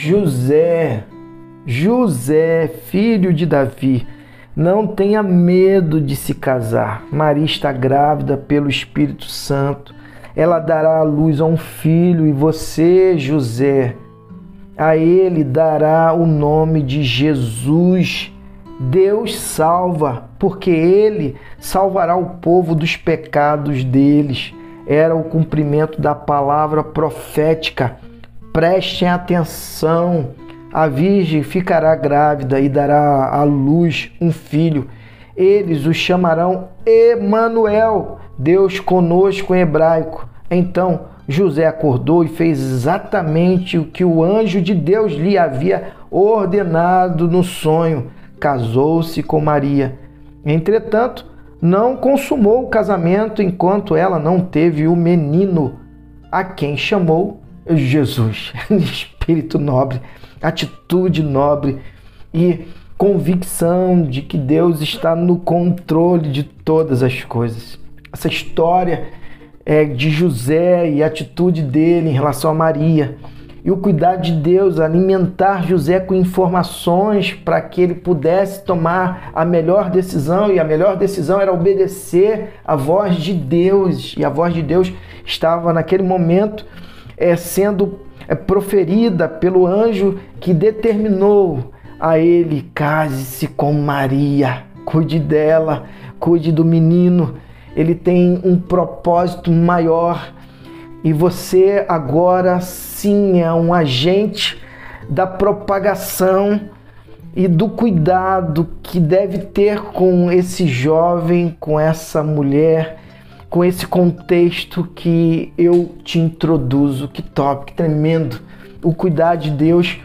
José, José, filho de Davi, não tenha medo de se casar. Maria está grávida pelo Espírito Santo. Ela dará à luz a um filho e você, José, a ele dará o nome de Jesus. Deus salva, porque ele salvará o povo dos pecados deles. Era o cumprimento da palavra profética. Prestem atenção. A virgem ficará grávida e dará à luz um filho. Eles o chamarão Emanuel, Deus conosco em hebraico. Então José acordou e fez exatamente o que o anjo de Deus lhe havia ordenado no sonho. Casou-se com Maria. Entretanto, não consumou o casamento enquanto ela não teve o menino, a quem chamou Jesus. Espírito nobre, atitude nobre e convicção de que Deus está no controle de todas as coisas. Essa história é, de José e a atitude dele em relação a Maria. E o cuidado de Deus, alimentar José com informações para que ele pudesse tomar a melhor decisão, e a melhor decisão era obedecer à voz de Deus, e a voz de Deus estava naquele momento é, sendo é, proferida pelo anjo que determinou a ele: case-se com Maria, cuide dela, cuide do menino. Ele tem um propósito maior. E você agora sim é um agente da propagação e do cuidado que deve ter com esse jovem, com essa mulher, com esse contexto que eu te introduzo. Que top, que tremendo. O cuidar de Deus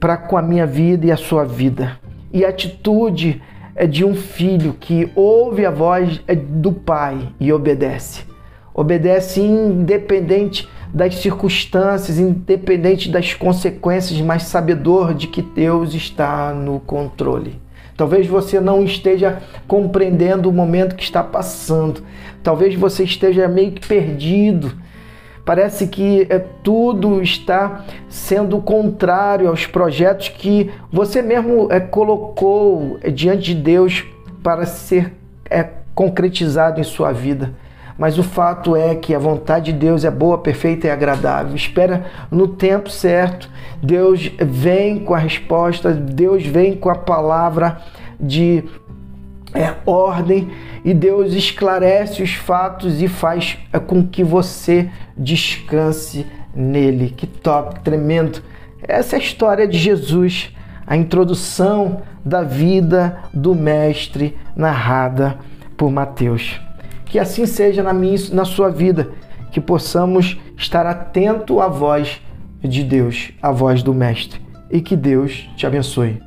para com a minha vida e a sua vida. E a atitude é de um filho que ouve a voz é do pai e obedece. Obedece independente das circunstâncias, independente das consequências, mas sabedor de que Deus está no controle. Talvez você não esteja compreendendo o momento que está passando. Talvez você esteja meio que perdido Parece que é, tudo está sendo contrário aos projetos que você mesmo é, colocou é, diante de Deus para ser é, concretizado em sua vida. Mas o fato é que a vontade de Deus é boa, perfeita e agradável. Espera no tempo certo. Deus vem com a resposta, Deus vem com a palavra de é, ordem e Deus esclarece os fatos e faz é, com que você descanse nele. Que top, tremendo. Essa é a história de Jesus, a introdução da vida do Mestre narrada por Mateus. Que assim seja na minha, na sua vida, que possamos estar atento à voz de Deus, à voz do Mestre, e que Deus te abençoe.